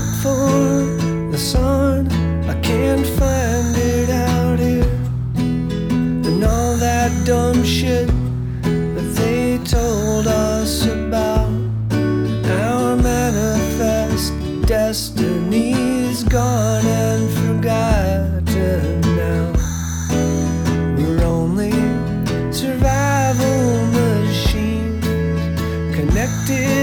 look for the sun. I can't find it out here. And all that dumb shit that they told us about. Our manifest destiny's gone and forgotten now. We're only survival machines connected.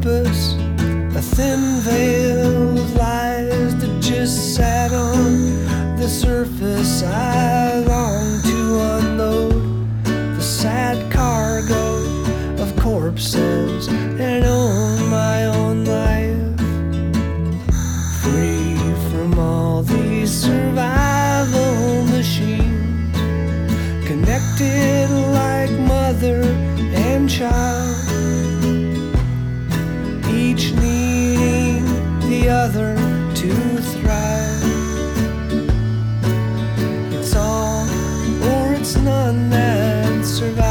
Purpose, a thin veil of lies that just sat on the surface. I long to unload the sad cargo of corpses and own my own life. Free from all these survival machines, connected like mother and child, that survive.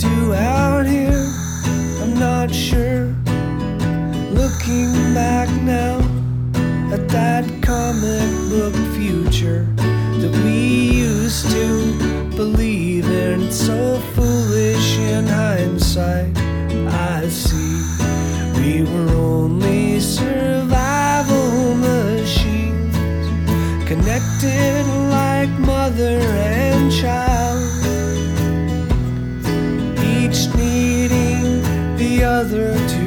Do out here? I'm not sure. Looking back now at that comic book future that we used to believe in. It's so foolish in hindsight. I see we were only survival machines connected like mother and child, another